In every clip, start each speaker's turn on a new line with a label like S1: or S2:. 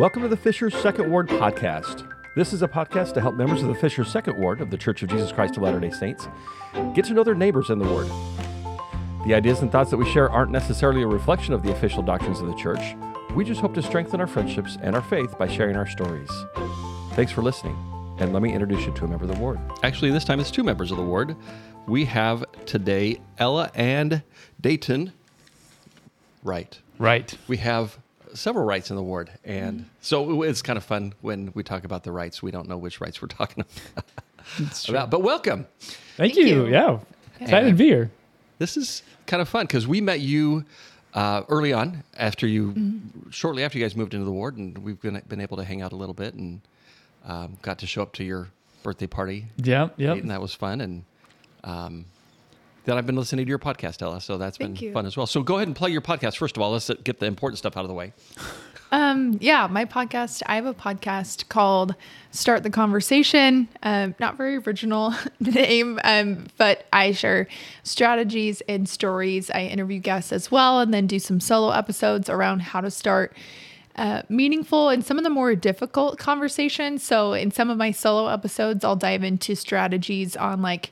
S1: Welcome to the Fishers Second Ward podcast. This is a podcast to help members of the Fishers Second Ward of the Church of Jesus Christ of Latter day Saints get to know their neighbors in the Ward. The ideas and thoughts that we share aren't necessarily a reflection of the official doctrines of the church. We just hope to strengthen our friendships and our faith by sharing our stories. Thanks for listening, and let me introduce you to a member of the Ward.
S2: Actually, this time it's two members of the ward. We have today Ella and Dayton. Wright.
S3: Right.
S2: We have several Wrights in the ward, and so it's kind of fun when we talk about the Wrights. We don't know which Wrights we're talking about, but welcome.
S3: Thank,
S4: Thank
S3: you.
S4: you.
S3: Yeah. Excited to be here.
S2: This is kind of fun because we met you uh, early on after you, shortly after you guys moved into the ward, and we've been, been able to hang out a little bit and um, got to show up to your birthday party,
S3: Yep. Yep.
S2: and that was fun. And um, then I've been listening to your podcast, Ella, so that's
S4: Thank
S2: been
S4: you.
S2: fun as well. So go ahead and play your podcast first of all. Let's get the important stuff out of the way.
S4: Um, yeah, my podcast. I have a podcast called Start the Conversation. Um, not very original name, um, but I share strategies and stories. I interview guests as well, and then do some solo episodes around how to start uh, meaningful and some of the more difficult conversations. So, in some of my solo episodes, I'll dive into strategies on like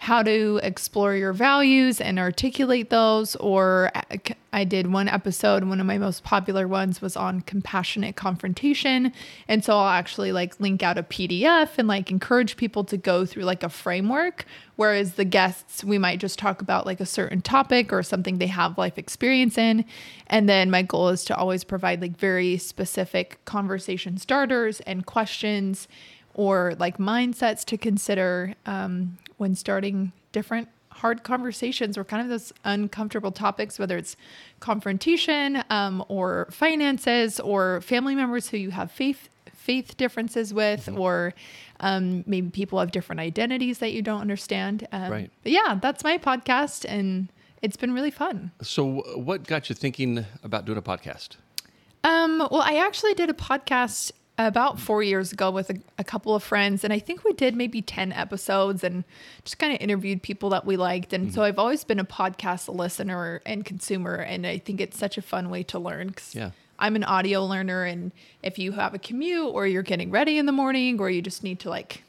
S4: how to explore your values and articulate those. Or I- I did one episode, one of my most popular ones was on compassionate confrontation. And so I'll actually like link out a PDF and like encourage people to go through like a framework. Whereas the guests, we might just talk about like a certain topic or something they have life experience in. And then my goal is to always provide like very specific conversation starters and questions or like mindsets to consider um, when starting different hard conversations or kind of those uncomfortable topics, whether it's confrontation um, or finances or family members who you have faith faith differences with or um, maybe people have different identities that you don't understand. Um,
S2: Right.
S4: Yeah, that's my podcast and it's been really fun.
S2: So, what got you thinking about doing a podcast?
S4: Um, well, I actually did a podcast about four years ago with a, a couple of friends, and I think we did maybe 10 episodes and just kind of interviewed people that we liked. And so mm-hmm. I've always been a podcast listener and consumer, and I think it's such a fun way to learn. 'cause
S2: Yeah.
S4: I'm an audio learner, and if you have a commute or you're getting ready in the morning or you just need to like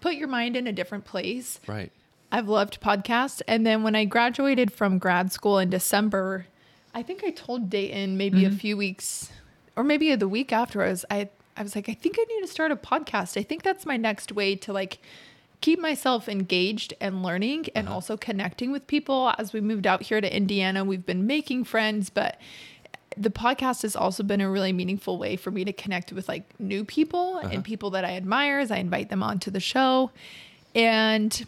S4: put your mind in a different place,
S2: Right.
S4: I've loved podcasts. And then when I graduated from grad school in December, I think I told Dayton maybe a mm-hmm. few weeks or maybe the week after I was I I was like, I think I need to start a podcast. I think that's my next way to like keep myself engaged and learning and uh-huh. also connecting with people. As we moved out here to Indiana, we've been making friends, but the podcast has also been a really meaningful way for me to connect with like new people and uh-huh. people that I admire as I invite them onto the show. And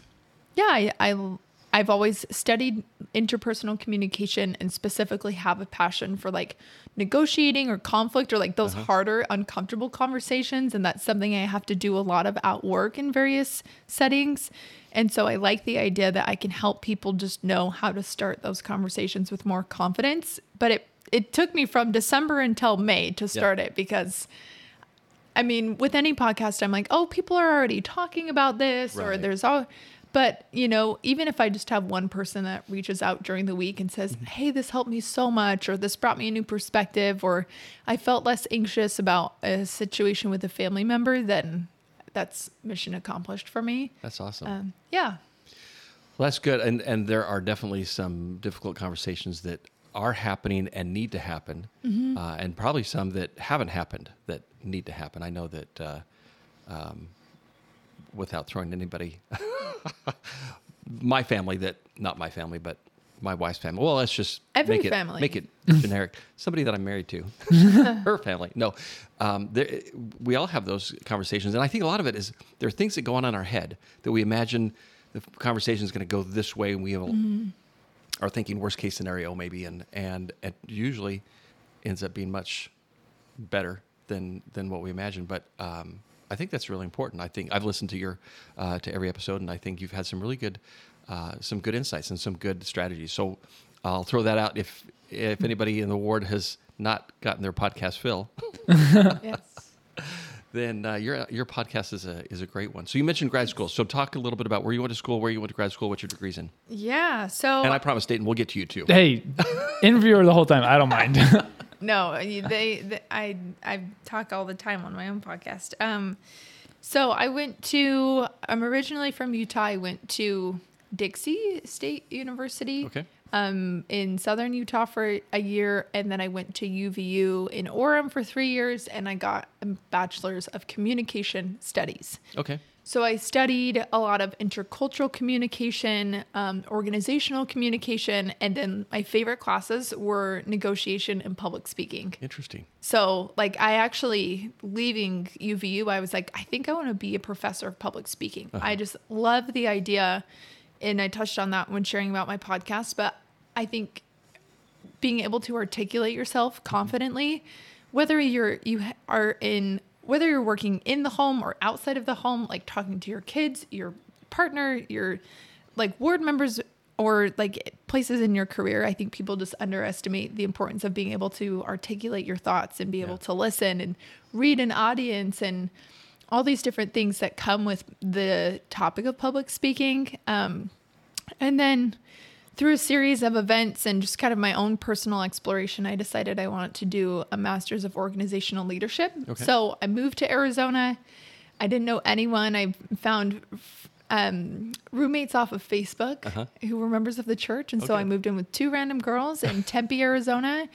S4: yeah, I, I I've always studied interpersonal communication and specifically have a passion for like negotiating or conflict or like those uh-huh. harder, uncomfortable conversations. And that's something I have to do a lot of at work in various settings. And so I like the idea that I can help people just know how to start those conversations with more confidence. But it it took me from December until May to start it because I mean, with any podcast, I'm like, oh, people are already talking about this, or there's all. But you know, even if I just have one person that reaches out during the week and says, "Hey, this helped me so much," or "This brought me a new perspective," or "I felt less anxious about a situation with a family member," then that's mission accomplished for me.
S2: That's awesome.
S4: Um, yeah,
S2: Well, that's good, and and there are definitely some difficult conversations that are happening and need to happen,
S4: Mm-hmm.
S2: uh, and probably some that haven't happened that need to happen. I know that, uh, um, without throwing anybody, my family that not my family, but my wife's family. Well, let's just
S4: Every
S2: make it
S4: family.
S2: make it generic. Somebody that I'm married to, her family. No, um, there, we all have those conversations, and I think a lot of it is there are things that go on in our head that we imagine the conversation is going to go this way, and we will, are thinking worst case scenario maybe, and and it usually ends up being much better than than what we imagined. But um, I think that's really important. I think I've listened to your uh, to every episode, and I think you've had some really good uh, some good insights and some good strategies. So I'll throw that out if if anybody in the ward has not gotten their podcast fill.
S4: yes.
S2: then uh, your your podcast is a is a great one. So you mentioned grad school. So talk a little bit about where you went to school, where you went to grad school, what your degrees in.
S4: Yeah. So
S2: And I promise, Dayton, we'll get to you too.
S3: Hey, interviewer the whole time. I don't mind.
S4: no, they, they I I talk all the time on my own podcast. Um, so I went to. I'm originally from Utah. I went to Dixie State University.
S2: Okay.
S4: Um, in southern Utah for a year, and then I went to UVU in Orem for three years, and I got a bachelor's of communication studies.
S2: Okay.
S4: So I studied a lot of intercultural communication, um, organizational communication, and then my favorite classes were negotiation and public speaking.
S2: Interesting.
S4: So, like, I actually leaving UVU, I was like, I think I want to be a professor of public speaking. I just love the idea, and I touched on that when sharing about my podcast. But I think being able to articulate yourself confidently, whether you're you are in whether you're working in the home or outside of the home, like talking to your kids, your partner, your like ward members or like places in your career, I think people just underestimate the importance of being able to articulate your thoughts and be able to listen and read an audience and all these different things that come with the topic of public speaking. Um, and then through a series of events and just kind of my own personal exploration, I decided I wanted to do a master's of organizational leadership.
S2: Okay.
S4: So I moved to Arizona. I didn't know anyone. I found um, roommates off of Facebook who were members of the church. And so I moved in with two random girls in Tempe, Arizona.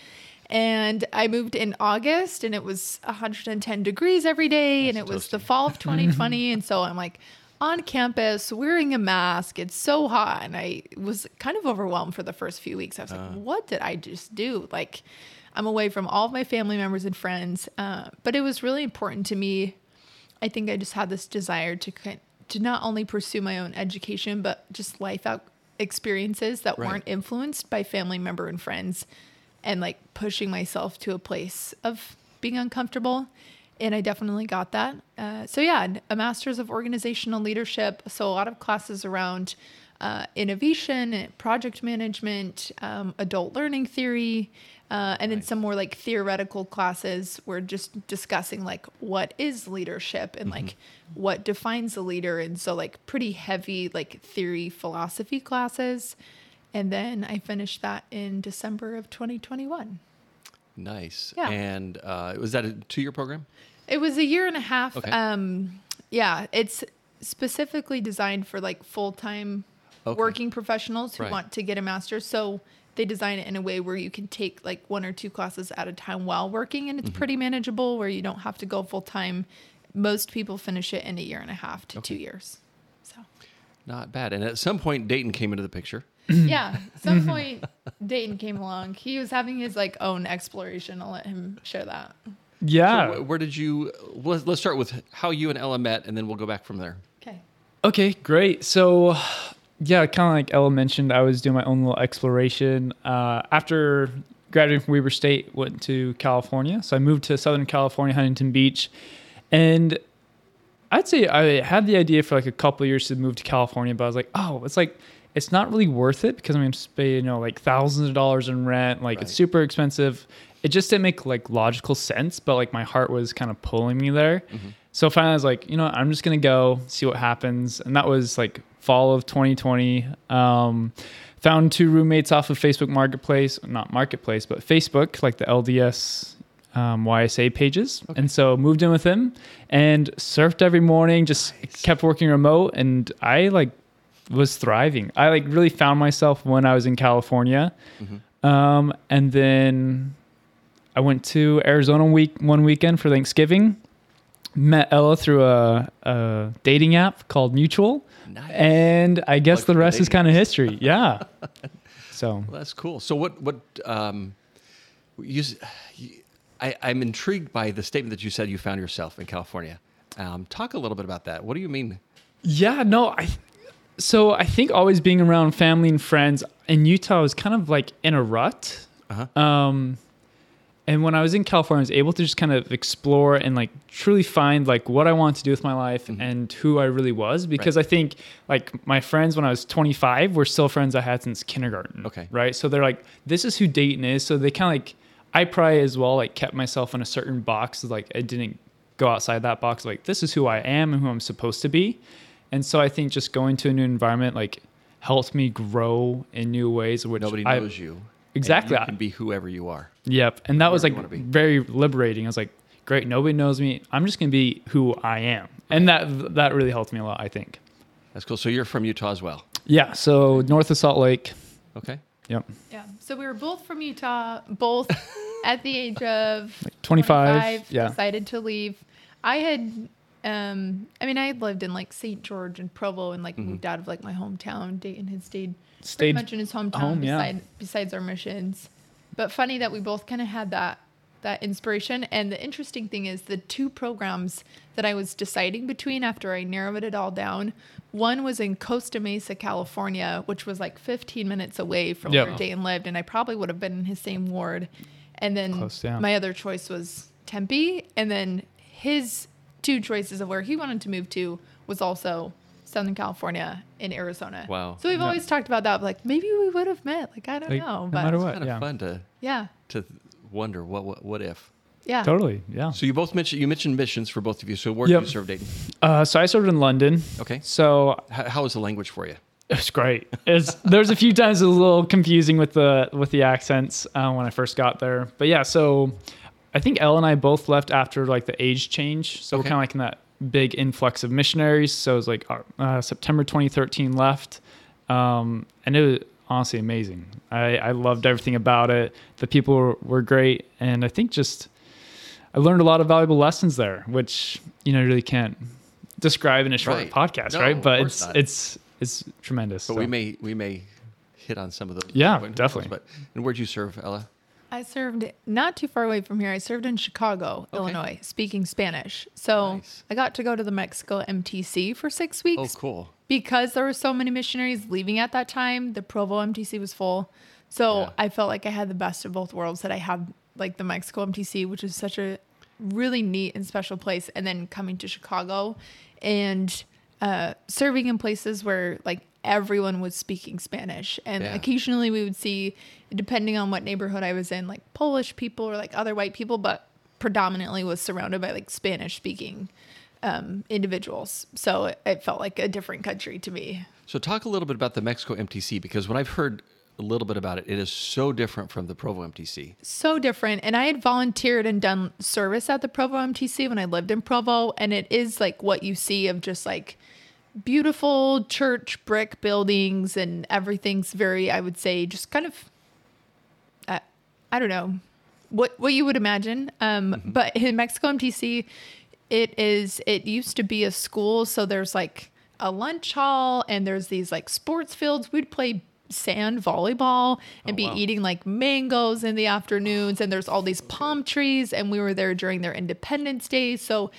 S4: And I moved in August and it was 110 degrees every day. and it was the fall of 2020. and so I'm like on campus wearing a mask. It's so hot. And I was kind of overwhelmed for the first few weeks. I was like, what did I just do? Like, I'm away from all of my family members and friends. Uh, but it was really important to me I think I just had this desire to kind to not only pursue my own education, but just life out experiences that
S2: Right.
S4: weren't influenced by family member and friends, and like pushing myself to a place of being uncomfortable. And I definitely got that. Uh, so yeah, a master's of organizational leadership. So a lot of classes around uh, innovation, project management, um, adult learning theory, uh, and then some more like theoretical classes. We're just discussing like what is leadership and like what defines a leader, and so like pretty heavy like theory philosophy classes. And then I finished that in December of 2021.
S2: Nice.
S4: Yeah.
S2: And uh, was that a two-year program?
S4: It was a year and a half.
S2: Okay.
S4: Um, yeah, it's specifically designed for like full time
S2: Okay.
S4: working professionals who
S2: Right.
S4: want to get a master's. So they design it in a way where you can take like one or two classes at a time while working, and it's
S2: Mm-hmm.
S4: pretty manageable where you don't have to go full time. Most people finish it in a year and a half to two years. So
S2: Not bad. And at some point, Dayton came into the picture.
S4: yeah, at some point Dayton came along. He was having his like own exploration. I'll let him share that.
S3: Yeah.
S2: So wh- where did you? Let's, let's start with how you and Ella met, and then we'll go back from there.
S4: Okay.
S3: Okay, great. So, yeah, kind of like Ella mentioned, I was doing my own little exploration. Uh, after graduating from Weber State, went to California. So I moved to Southern California, Huntington Beach, and I'd say I had the idea for like a couple of years to move to California, but I was like, oh, it's like it's not really worth it because I'm going to pay you know like thousands of dollars in rent. Like it's super expensive. It just didn't make like logical sense, but like my heart was kind of pulling me there. So finally, I was like, you know, what, I'm just gonna go see what happens, and that was like fall of 2020. Um, found two roommates off of Facebook Marketplace, not Marketplace, but Facebook, like the LDS um, YSA pages, and so moved in with him and surfed every morning. Just kept working remote, and I like was thriving. I like really found myself when I was in California, um, and then I went to Arizona week one weekend for Thanksgiving. Met Ella through a, a dating app called Mutual,
S2: Nice.
S3: and I guess
S2: Like
S3: the rest is kind of history. Yeah. So
S2: Well, that's cool. So what? What? Um, you, you- I, I'm intrigued by the statement that you said you found yourself in California. Um, talk a little bit about that. What do you mean?
S3: Yeah, no, I so I think always being around family and friends in Utah was kind of like in a rut.
S2: Uh-huh.
S3: Um and when I was in California, I was able to just kind of explore and like truly find like what I wanted to do with my life mm-hmm. and who I really was. Because I think like my friends when I was 25 were still friends I had since kindergarten.
S2: Okay.
S3: Right. So they're like, this is who Dayton is. So they kind of like, I probably as well like kept myself in a certain box. Like I didn't go outside that box. Like this is who I am and who I'm supposed to be. And so I think just going to a new environment like helped me grow in new ways, which
S2: Nobody
S3: I-
S2: knows you.
S3: Exactly.
S2: You can be whoever you are.
S3: Yep. And that was like
S2: be.
S3: very liberating. I was like, great, nobody knows me. I'm just gonna be who I am. And that that really helped me a lot, I think.
S2: That's cool. So you're from Utah as well.
S3: Yeah. So north of Salt Lake.
S2: Okay.
S3: Yep.
S4: Yeah. So we were both from Utah, both at the age of
S3: 25, yeah.
S4: decided to leave. I had, um, I mean, I had lived in like St. George and Provo and like moved out of like my hometown. Dayton had stayed pretty
S3: Stayed
S4: much in his hometown
S3: home, yeah.
S4: besides our missions. But funny that we both kind of had that that inspiration. And the interesting thing is the two programs that I was deciding between after I narrowed it all down. One was in Costa Mesa, California, which was like 15 minutes away from
S3: Yep.
S4: where Dayton lived, and I probably would have been in his same ward. And then
S3: Close, yeah.
S4: my other choice was Tempe, and then his two choices of where he wanted to move to was also Southern California and Arizona.
S2: Wow.
S4: So we've
S3: Yeah.
S4: always talked about that, like maybe we would have met. Like I don't
S3: Like,
S4: know,
S3: no
S4: but
S3: matter what.
S2: Kind of
S3: yeah.
S2: fun to
S4: yeah,
S2: to wonder what what, what if.
S4: yeah,
S3: Totally. Yeah.
S2: So you both mentioned you mentioned missions for both of you. So where
S3: Yep.
S2: did you serve, Dayton?
S3: Uh, so I served in London.
S2: Okay.
S3: So
S2: How, was the language for you?
S3: It's great. It's there's a few times it was a little confusing with the with the accents uh, when I first got there, but yeah. So I think Elle and I both left after like the age change, so we're kind of like in that big influx of missionaries. So it was like uh, September 2013 left, um, and it was honestly amazing. I I loved everything about it. The people were, were great, and I think just I learned a lot of valuable lessons there, which you know you really can't describe in a short
S2: Right.
S3: podcast,
S2: No,
S3: right? But it's
S2: not.
S3: it's it's tremendous.
S2: But
S3: so.
S2: we may we may hit on some of those.
S3: Yeah, definitely.
S2: But and where'd you serve, Ella?
S4: I served not too far away from here. I served in Chicago,
S2: Okay.
S4: Illinois, speaking Spanish. So
S2: Nice.
S4: I got to go to the Mexico MTC for six weeks Oh,
S2: cool.
S4: because there were so many missionaries leaving at that time. The Provo MTC was full, so
S2: Yeah.
S4: I felt like I had the best of both worlds. That I had like the Mexico MTC, which is such a really neat and special place, and then coming to Chicago and uh, serving in places where like everyone was speaking Spanish, and
S2: Yeah.
S4: occasionally we would see, depending on what neighborhood I was in, like Polish people or like other white people, but predominantly was surrounded by like Spanish speaking um, individuals. So it, it felt like a different country to me.
S2: So talk a little bit about the Mexico MTC because when I've heard a little bit about it, it is so different from the Provo MTC.
S4: So different. And I had volunteered and done service at the Provo MTC when I lived in Provo. And it is like what you see of just like beautiful church brick buildings and everything's very, I would say, just kind of, uh, I don't know, what what you would imagine. Um, But in Mexico MTC, it is. It used to be a school, so there's like a lunch hall and there's these like sports fields. We'd play sand volleyball and
S2: Oh,
S4: be
S2: wow.
S4: eating like mangoes in the afternoons and there's all these palm trees and we were there during their independence day so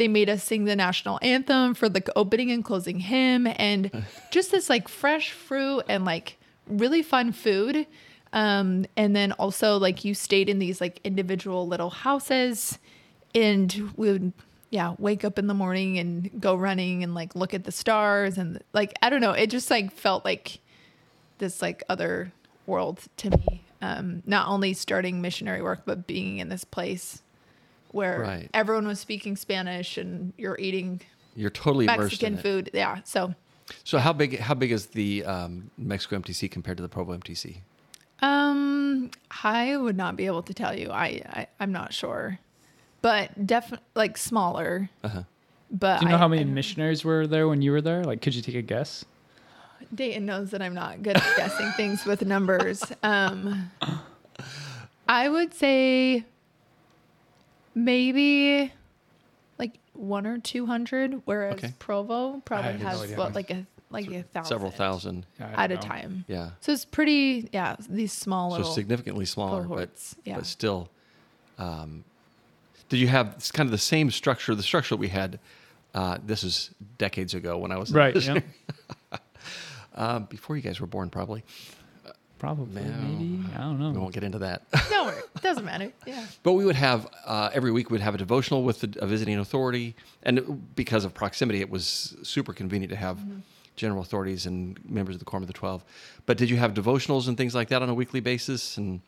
S4: they made us sing the national anthem for the opening and closing hymn and just this like fresh fruit and like really fun food. Um and then also like you stayed in these like individual little houses and we would yeah wake up in the morning and go running and like look at the stars and like i don't know it just like felt like this like other world to me. Um not only starting missionary work but being in this place where
S2: Right.
S4: everyone was speaking spanish and you're eating
S2: You're totally immersed in
S4: mexican
S2: it.
S4: food yeah so
S2: So how big how big is the um, Mexico MTC compared to the Provo MTC?
S4: Um, I would not be able to tell you. I, I I'm not sure, but definitely like smaller.
S2: Uh-huh.
S4: But
S3: Do you know
S4: I-
S3: how many
S4: I don't-
S3: missionaries were there when you were there? Like, could you take a guess?
S4: Dayton knows that I'm not good at guessing things with numbers. Um, I would say maybe like one or two hundred, whereas
S2: Okay.
S4: Provo probably
S3: have no
S4: has
S3: idea.
S4: what like a like a thousand
S2: Several thousand.
S3: Yeah, I
S4: at a
S3: don't know.
S4: time.
S2: Yeah.
S4: So it's pretty yeah these small
S2: So
S4: little
S2: significantly smaller,
S4: cohorts,
S2: but
S4: yeah.
S2: but still. Um, did you have it's kind of the same structure? The structure we had. Uh, this is decades ago when I was
S3: Right. Yeah.
S2: um, before you guys were born, probably.
S3: Probably.
S2: No.
S3: Maybe. I don't know.
S2: We won't get into that.
S4: no it doesn't matter yeah.
S2: But we would have uh, every week we'd have a devotional with the, a visiting authority, and because of proximity, it was super convenient to have general authorities and members of the Quorum of the Twelve. But did you have devotionals and things like that on a weekly basis? And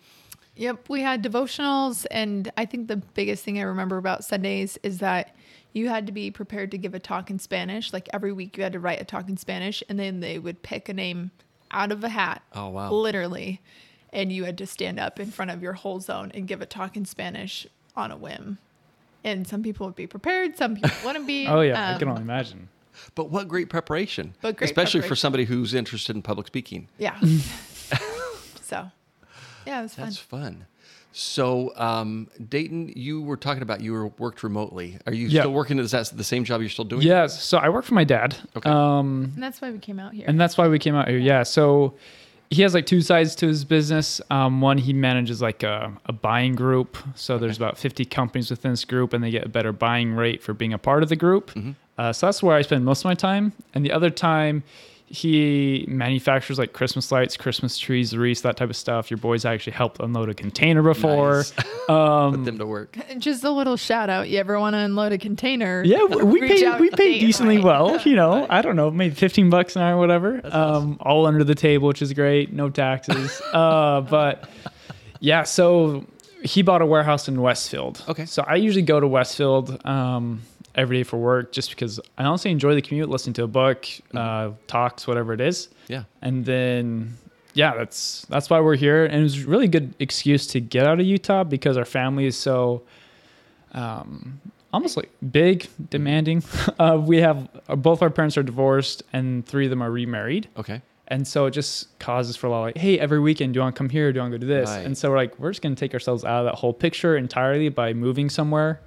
S4: Yep, we had devotionals, and I think the biggest thing I remember about Sundays is that you had to be prepared to give a talk in Spanish. Like every week, you had to write a talk in Spanish, and then they would pick a name out of a hat.
S2: Oh, wow.
S4: Literally. and you had to stand up in front of your whole zone and give a talk in Spanish on a whim. And some people would be prepared, some people wouldn't be.
S3: Oh yeah, I can
S4: Um,
S3: only imagine.
S2: But what great preparation.
S4: But great
S2: Especially for somebody who's interested in public speaking.
S4: Yeah. so, yeah, it was fun.
S2: That's fun. So, um, Dayton, you were talking about you were worked remotely. Are you
S3: Yeah.
S2: still working? Is that the same job you're still doing?
S3: Yes. So I work for my dad.
S2: Okay.
S3: Um,
S4: And that's why we came out here.
S3: and that's why we came out here. Yeah. So he has like two sides to his business. Um, one, he manages like a, a buying group. So there's about 50 companies within this group, and they get a better buying rate for being a part of the group. Uh, so that's where I spend most of my time. And the other time, he manufactures like Christmas lights, Christmas trees, wreaths, that type of stuff. Your boys actually helped unload a container before.
S2: Nice.
S3: Um,
S2: Put them to work.
S4: Just a little shout out. You ever want to unload a container?
S3: Yeah, we we pay we
S4: to
S3: pay decently
S4: right?
S3: well. You know, I don't know, maybe fifteen bucks an hour, or whatever. Um, all under the table, which is great. No taxes. uh, but yeah, so he bought a warehouse in Westfield.
S2: Okay.
S3: So I usually go to Westfield um, every day for work, just because I honestly enjoy the commute, listening to a book, uh, talks, whatever it is,
S2: Yeah.
S3: and then. Yeah, that's that's why we're here, and it was a really good excuse to get out of Utah because our family is so um, almost like big, demanding. Uh, we have uh, both our parents are divorced, and three of them are remarried,
S2: Okay.
S3: and so it just causes for a lot of like, hey, every weekend, do you want to come here? Do you want to go do this?
S2: Right.
S3: And so we're like, we're just gonna take ourselves out of that whole picture entirely by moving somewhere.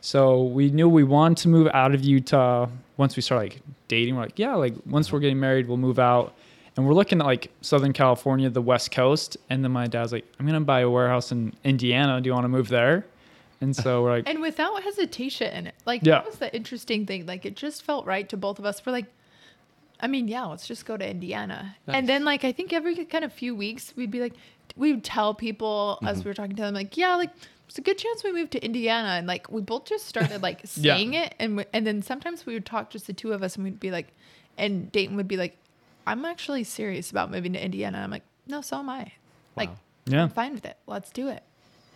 S3: So we knew we wanted to move out of Utah once we start like dating. We're like, yeah, like once we're getting married, we'll move out. And we're looking at like Southern California, the West Coast. And then my dad's like, I'm gonna buy a warehouse in Indiana. Do you want to move there? And so we're like,
S4: And without hesitation. Like,
S3: Yeah.
S4: that was the interesting thing. Like, it just felt right to both of us. We're like, I mean, yeah, let's just go to Indiana. And then, like, I think every kind of few weeks, we'd be like, we would tell people as mm-hmm. we were talking to them, like, yeah, like, it's a good chance we moved to Indiana. And, like, we both just started, like,
S3: Yeah.
S4: saying it. And, we, and then sometimes we would talk, just the two of us, and we'd be like, and Dayton would be like, I'm actually serious about moving to Indiana. I'm like, no, so am I. Like,
S3: yeah,
S4: I'm fine with it. Let's do it.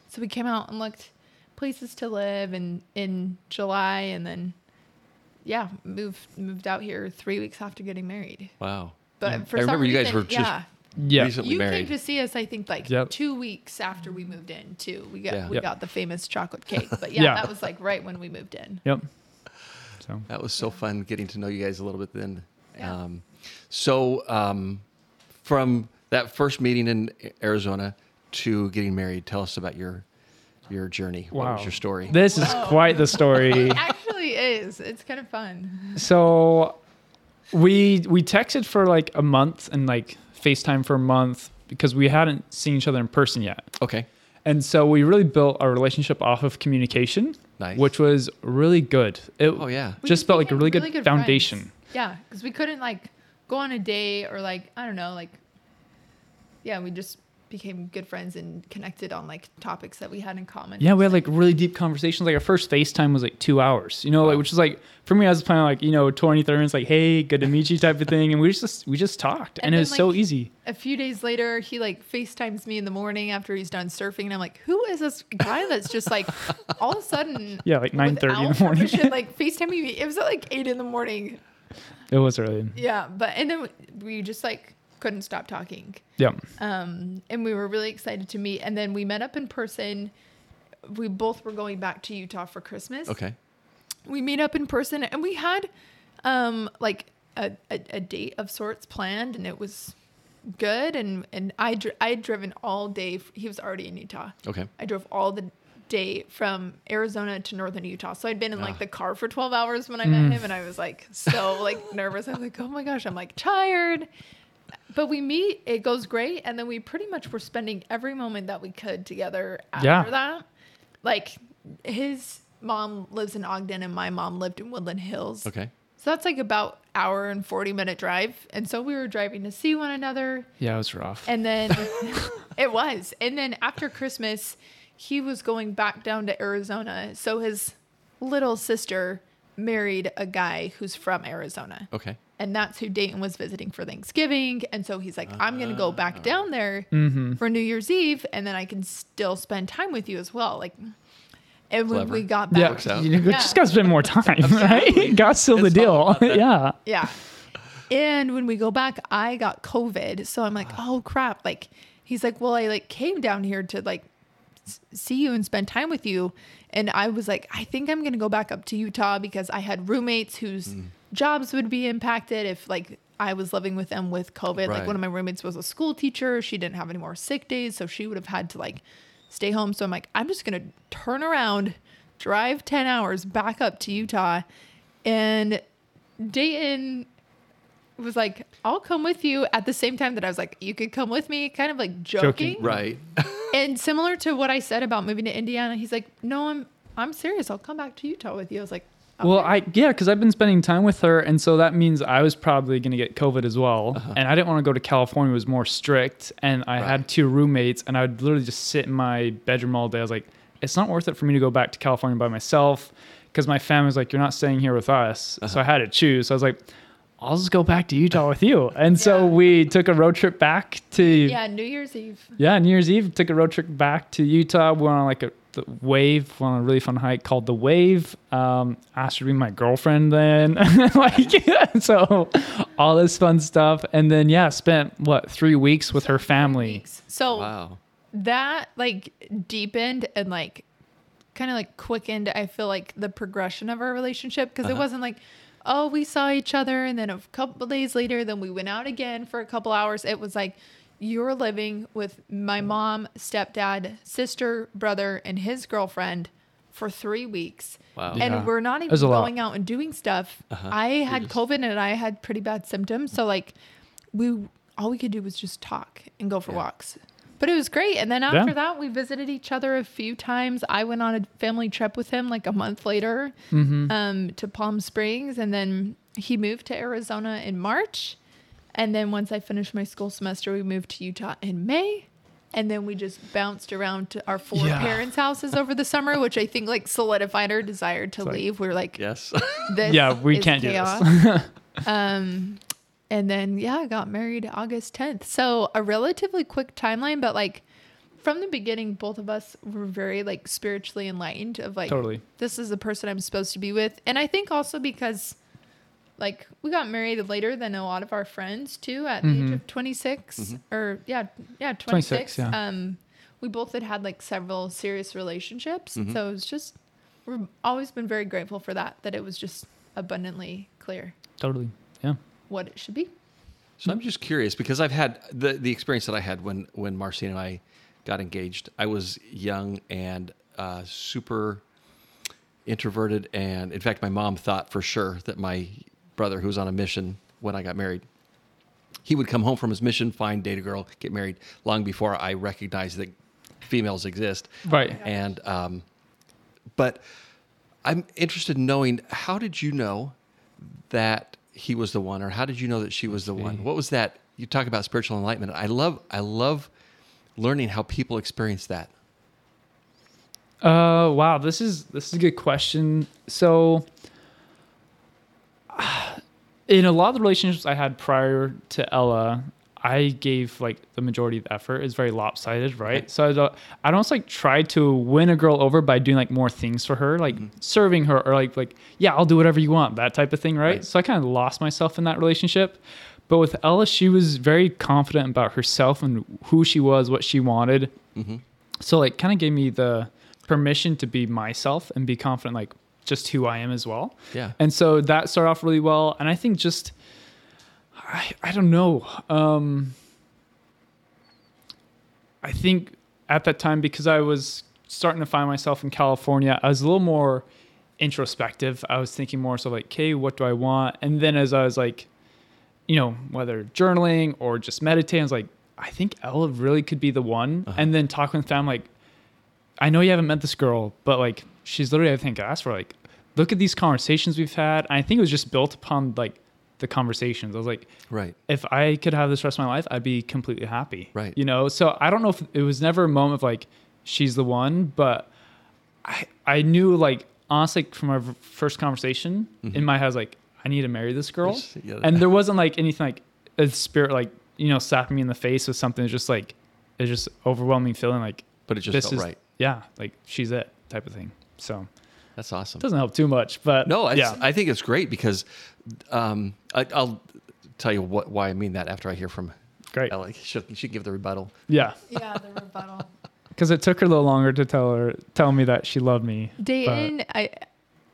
S4: So we came out and looked places to live in in July and then yeah, moved moved out here 3 weeks after getting married.
S2: Wow.
S4: But mm. for
S2: I
S4: some
S2: remember you guys
S4: reason,
S2: were just
S4: yeah,
S3: yeah,
S2: recently
S4: you
S2: married.
S4: came to see us I think like
S3: Yep.
S4: 2 weeks after we moved in too. We got
S2: Yeah.
S4: we
S3: Yep.
S4: got the famous chocolate cake. But yeah,
S3: Yeah.
S4: that was like right when we moved in.
S3: yep. So
S2: That was so fun getting to know you guys a little bit then.
S4: Yeah.
S2: Um, so, um, from that first meeting in Arizona to getting married, tell us about your your journey. What was
S3: Wow.
S2: your story?
S3: this is quite the story.
S4: It actually is. It's kind of fun.
S3: so we we texted for like a month and like FaceTime for a month because we hadn't seen each other in person yet.
S2: okay.
S3: And so we really built our relationship off of communication,
S2: Nice.
S3: which was really good. It
S2: Oh, yeah.
S3: Just felt like a
S4: became
S3: really good,
S4: friends.
S3: foundation.
S4: Yeah, because we couldn't like go on a date or like I don't know, like yeah, we just became good friends and connected on like topics that we had in common.
S3: Yeah, we had like really deep conversations. Like our first FaceTime was like two hours, you know, like which is like for me, I was planning like you know twenty, thirty minutes, like hey, good to meet you type of thing, and we just we just talked, and,
S4: And
S3: it
S4: then,
S3: was so easy.
S4: A few days later, he like FaceTimes me in the morning after he's done surfing, and I'm like, "Who is this guy that's just like all of a sudden?"
S3: Yeah, like 9:30 in the morning.
S4: permission, like FaceTiming me. It was at like eight in the morning.
S3: It was early.
S4: Yeah, but and then we just like couldn't stop talking.
S3: Yeah,
S4: um, and we were really excited to meet. And then we met up in person. We both were going back to Utah for Christmas.
S2: Okay.
S4: We meet up in person, and we had um, like a, a, a date of sorts planned, and it was good. And and I dr- I had driven all day. f- He was already in Utah.
S2: Okay.
S4: I drove all the day from Arizona to northern Utah. So I'd been in like
S2: Ah.
S4: the car for 12 hours when I met him and I was like so like nervous. I was like, "Oh my gosh, I'm like tired." But we meet, it goes great, and then we pretty much were spending every moment that we could together after
S3: Yeah.
S4: that. Like his mom lives in Ogden and my mom lived in Woodland Hills.
S2: Okay.
S4: So that's like about hour and 40 minute drive. And so we were driving to see one another.
S3: yeah, it was rough.
S4: And then it was. And then after Christmas, he was going back down to Arizona. So his little sister married a guy who's from Arizona.
S2: Okay.
S4: And that's who Dayton was visiting for Thanksgiving. And so he's like, I'm going to go
S2: Ah.
S4: back down there
S3: Mm-hmm.
S4: for New Year's Eve. And then I can still spend time with you as well. Like, and when
S2: Clever.
S4: we got back,
S2: Works out.
S3: you
S4: Yeah.
S3: just got to spend more time, right? Got to seal the deal. yeah,
S4: Yeah. And when we go back, I got COVID. So I'm like, oh crap. Like he's like, well, I like came down here to like s- see you and spend time with you. And I was like, I think I'm going to go back up to Utah because I had roommates whose
S2: Mm.
S4: jobs would be impacted if like I was living with them with COVID. Like one of my roommates was a school teacher. She didn't have any more sick days. So she would have had to like stay home. So I'm like, I'm just going to turn around, drive 10 hours back up to Utah. And Dayton was like, I'll come with you at the same time that I was like, you could come with me, kind of like joking.
S3: Joking.
S2: Right.
S4: And similar to what I said about moving to Indiana, he's like, No, I'm I'm serious. I'll come back to Utah with you. I was like,
S3: Well, I yeah, because I've been spending time with her, and so that means I was probably going to get COVID as well. Uh-huh. And I didn't want to go to California; it was more strict, and I
S2: Right.
S3: had two roommates, and I would literally just sit in my bedroom all day. I was like, it's not worth it for me to go back to California by myself, because my family was like, you're not staying here with us. So uh-huh. I had to choose. So I was like. I'll just go back to Utah with you. And so we took a road trip back to
S4: yeah, New Year's Eve.
S3: yeah, New Year's Eve, took a road trip back to Utah. We went on like a the wave, went on a really fun hike called the Wave. Um, asked her to be my girlfriend then, like so, all this fun stuff, and then yeah, spent what three weeks with her family.
S4: So
S2: Wow.
S4: that like deepened and like kind of like quickened i feel like the progression of our relationship because it wasn't like oh we saw each other and then a couple days later then we went out again for a couple hours it was like you're living with my mom stepdad sister brother and his girlfriend for three weeks
S2: Wow.
S4: and
S3: Yeah.
S4: we're not even
S3: was a lot.
S4: going out and doing stuff uh-huh. i had
S2: just-
S4: covid and i had pretty bad symptoms so like we all we could do was just talk and go for
S2: Yeah.
S4: walks but it was great. And then after
S3: Yeah.
S4: that, we visited each other a few times. I went on a family trip with him like a month later
S3: Mm-hmm.
S4: um, to Palm Springs. And then he moved to Arizona in March. And then once I finished my school semester, we moved to Utah in May. And then we just bounced around to our four
S3: Yeah.
S4: parents' houses over the summer, which I think like solidified our desire to
S3: like-
S4: leave. We are like,
S2: Yes.
S4: this
S3: Yeah, we can't
S4: chaos.
S3: do this.
S4: um, and then yeah, I got married August 10th. So a relatively quick timeline, but like from the beginning, both of us were very like spiritually enlightened of like
S3: Totally.
S4: this is the person I'm supposed to be with. And I think also because like we got married later than a lot of our friends too at the age
S3: Mhm.
S4: of 26 or yeah, yeah, 26.
S3: 26, yeah.
S4: Um we both had had like several serious relationships.
S2: Mhm.
S4: So it was just we've always been very grateful for that that it was just abundantly clear
S3: totally. Yeah.
S4: what it should be.
S2: So I'm just curious because I've had the the experience that I had when when Marcine and I got engaged. I was young and uh, super introverted, and in fact, my mom thought for sure that my brother, who was on a mission when I got married, he would come home from his mission, find, date a girl, get married, long before I recognized that females exist.
S3: Right.
S2: And um, but I'm interested in knowing how did you know that he was the one, or how did you know that she was the one? What was that? You talk about spiritual enlightenment. I love, I love learning how people experience that.
S3: Uh, wow, this is this is a good question. So, in a lot of the relationships I had prior to Ella, I gave like the majority of the effort. It's very lopsided, right?
S2: Okay.
S3: So I don't, I don't like try to win a girl over by doing like more things for her, like serving her or like like yeah, I'll do whatever you want, that type of thing, right?
S2: Right.
S3: So I kind of lost myself in that relationship. But with Ella, she was very confident about herself and who she was, what she wanted.
S2: Mm-hmm.
S3: So like kind of gave me the permission to be myself and be confident like just who I am as well.
S2: Yeah.
S3: And so that started off really well. And I think just I, I don't know. Um I think at that time because I was starting to find myself in California, I was a little more introspective. I was thinking more so like, okay, what do I want? And then as I was like, you know, whether journaling or just meditating, I was like, I think Ella really could be the one.
S2: Uh-huh.
S3: And then talking with them, like, I know you haven't met this girl, but like, she's literally, I think, asked for like, look at these conversations we've had. And I think it was just built upon like the conversations. I was like,
S2: Right.
S3: if I could have this rest of my life, I'd be completely happy.
S2: Right.
S3: You know, so I don't know if it was never a moment of like, she's the one, but I, I knew like, honestly, from our first conversation mm-hmm. in my head, I was like, I need to marry this girl. And there wasn't like anything like a spirit, like, you know, slapping me in the face with something. It's just like, it's just overwhelming feeling like,
S2: But it just
S3: this
S2: felt
S3: is,
S2: right.
S3: yeah, like she's it type of thing. So
S2: That's awesome.
S3: it doesn't help too much, but
S2: No, it's,
S3: yeah.
S2: I think it's great because um, I, I'll tell you what why I mean that after I hear from
S3: Great.
S2: Ella, she, she can give the rebuttal.
S3: Yeah.
S4: Yeah, the rebuttal.
S3: Because it took her a little longer to tell her, tell me that she loved me.
S4: Dayton, I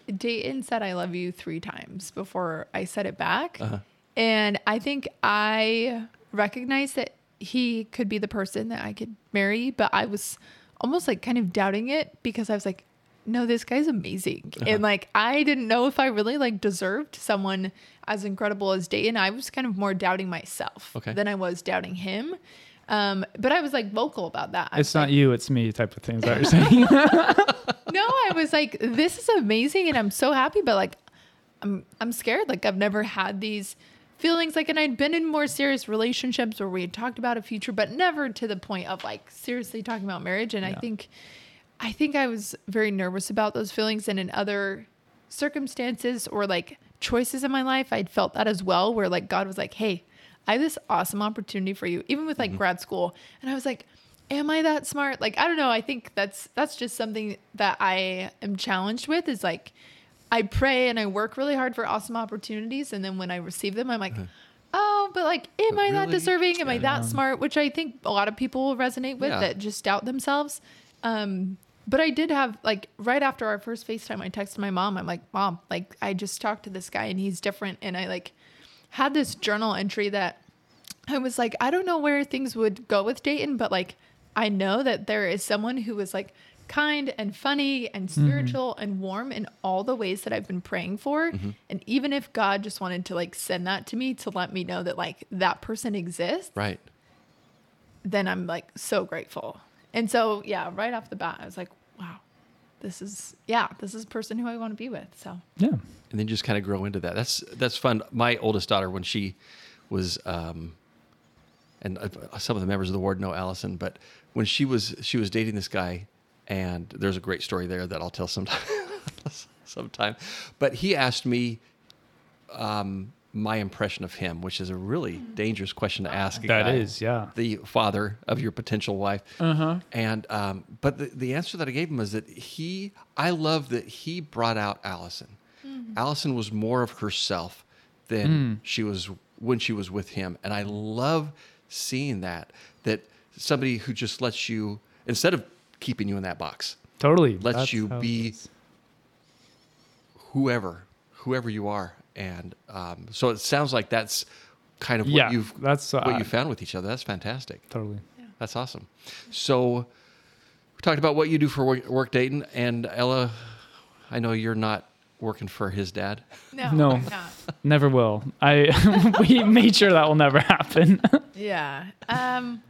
S4: Dayton said I love you three times before I said it back.
S2: Uh-huh.
S4: And I think I recognized that he could be the person that I could marry, but I was almost like kind of doubting it because I was like, no, this guy's amazing.
S2: Uh-huh.
S4: And like I didn't know if I really like deserved someone as incredible as Dayton. I was kind of more doubting myself
S2: Okay.
S4: than I was doubting him. Um, but I was like vocal about that. I
S3: It's not
S4: like,
S3: you, it's me type of things that you're saying?
S4: no, I was like, this is amazing and I'm so happy, but like I'm I'm scared. Like I've never had these feelings like and I'd been in more serious relationships where we had talked about a future, but never to the point of like seriously talking about marriage. And I think I think I was very nervous about those feelings and in other circumstances or like choices in my life, I'd felt that as well, where like God was like, Hey, I have this awesome opportunity for you, even with like grad school. And I was like, Am I that smart? Like, I don't know. I think that's that's just something that I am challenged with is like I pray and I work really hard for awesome opportunities. And then when I receive them, I'm like, oh, but like, am
S2: But
S4: I that deserving? Am I
S2: Yeah.
S4: that smart? Which I think a lot of people will resonate with
S2: Yeah.
S4: that just doubt themselves. Um, but I did have like right after our first FaceTime, I texted my mom. I'm like, Mom, like I just talked to this guy and he's different. And I like had this journal entry that I was like, I don't know where things would go with Dayton, but like I know that there is someone who is like kind and funny and mm-hmm. spiritual and warm in all the ways that I've been praying for. Mm-hmm. And even if God just wanted to like send that to me to let me know that like that person exists,
S2: Right.
S4: then I'm like so grateful. And so, yeah, right off the bat, I was like, this is, yeah, this is a person who I want to be with. So,
S3: yeah.
S2: and then just kind of grow into that. That's that's fun. My oldest daughter, when she was, um, and some of the members of the ward know Allison, but when she was she was dating this guy, and there's a great story there that I'll tell sometime. sometime, but he asked me um, my impression of him, which is a really dangerous question to ask. a
S3: That
S2: guy,
S3: is, yeah.
S2: the father of your potential wife.
S3: Uh-huh.
S2: And um, but the, the answer that I gave him was that he, I love that he brought out Allison. Allison was more of herself than she was when she was with him, and I love seeing that. That somebody who just lets you instead of keeping you in that box,
S3: Totally.
S2: lets
S3: That's
S2: you be whoever, whoever you are. And um, so it sounds like that's kind of what
S3: Yeah,
S2: you've
S3: that's,
S2: what
S3: uh,
S2: you found with each other. That's fantastic.
S3: Totally.
S2: That's awesome. So we talked about what you do for work, work Dayton, and Ella, I know you're not working for his dad.
S4: no,
S3: No.
S4: Not.
S3: Never will. I we made sure that will never happen.
S4: Yeah. Um,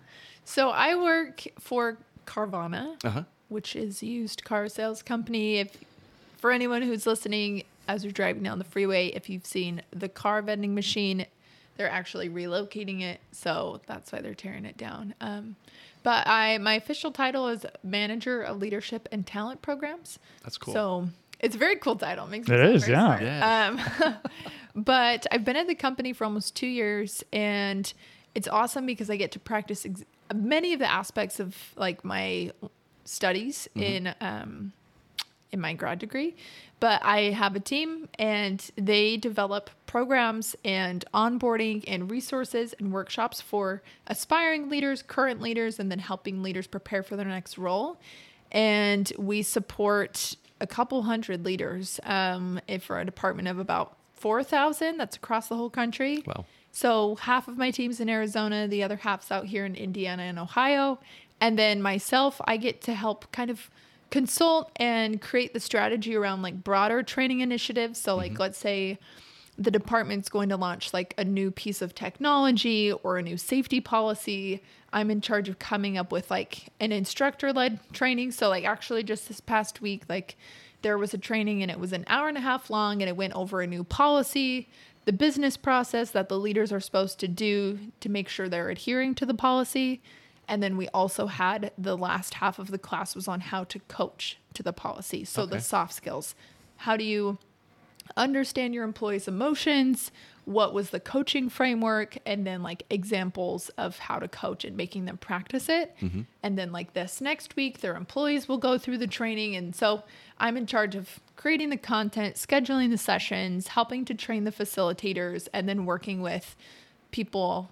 S4: so I work for Carvana,
S2: Uh huh.
S4: which is used car sales company. If for anyone who's listening as you're driving down the freeway, if you've seen the car vending machine, they're actually relocating it, so that's why they're tearing it down. Um, but I my official title is manager of leadership and talent programs.
S2: That's cool.
S4: So it's a very cool title. Makes me
S3: It
S4: sound
S3: is, yeah.
S4: smart.
S2: Yeah.
S4: Um, but I've been at the company for almost two years, and it's awesome because I get to practice ex- many of the aspects of like my studies in um, in my grad degree. But I have a team, and they develop programs and onboarding and resources and workshops for aspiring leaders, current leaders, and then helping leaders prepare for their next role. And we support a couple hundred leaders um, for a department of about 4,000 that's across the whole country.
S2: Wow.
S4: So half of my team's in Arizona, the other half's out here in Indiana and Ohio. And then myself, I get to help kind of consult and create the strategy around like broader training initiatives. So like mm-hmm. let's say the department's going to launch like a new piece of technology or a new safety policy. I'm in charge of coming up with like an instructor led training. So like actually just this past week, like there was a training and it was an hour and a half long and it went over a new policy, the business process that the leaders are supposed to do to make sure they're adhering to the policy. And then we also had the last half of the class was on how to coach to the policy. So the soft skills. How do you understand your employees' emotions? What was the coaching framework? And then like examples of how to coach and making them practice it. Mm-hmm. And then like this next week, their employees will go through the training. And so I'm in charge of creating the content, scheduling the sessions, helping to train the facilitators, and then working with people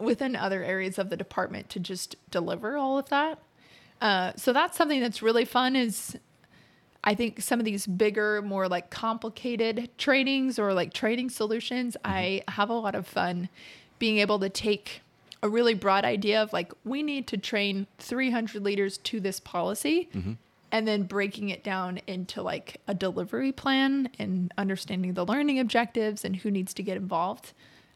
S4: within other areas of the department to just deliver all of that. Uh, so that's something that's really fun. Is I think some of these bigger, more like complicated trainings or like training solutions, I have a lot of fun being able to take a really broad idea of like we need to train 300 leaders to this policy and then breaking it down into like a delivery plan and understanding the learning objectives and who needs to get involved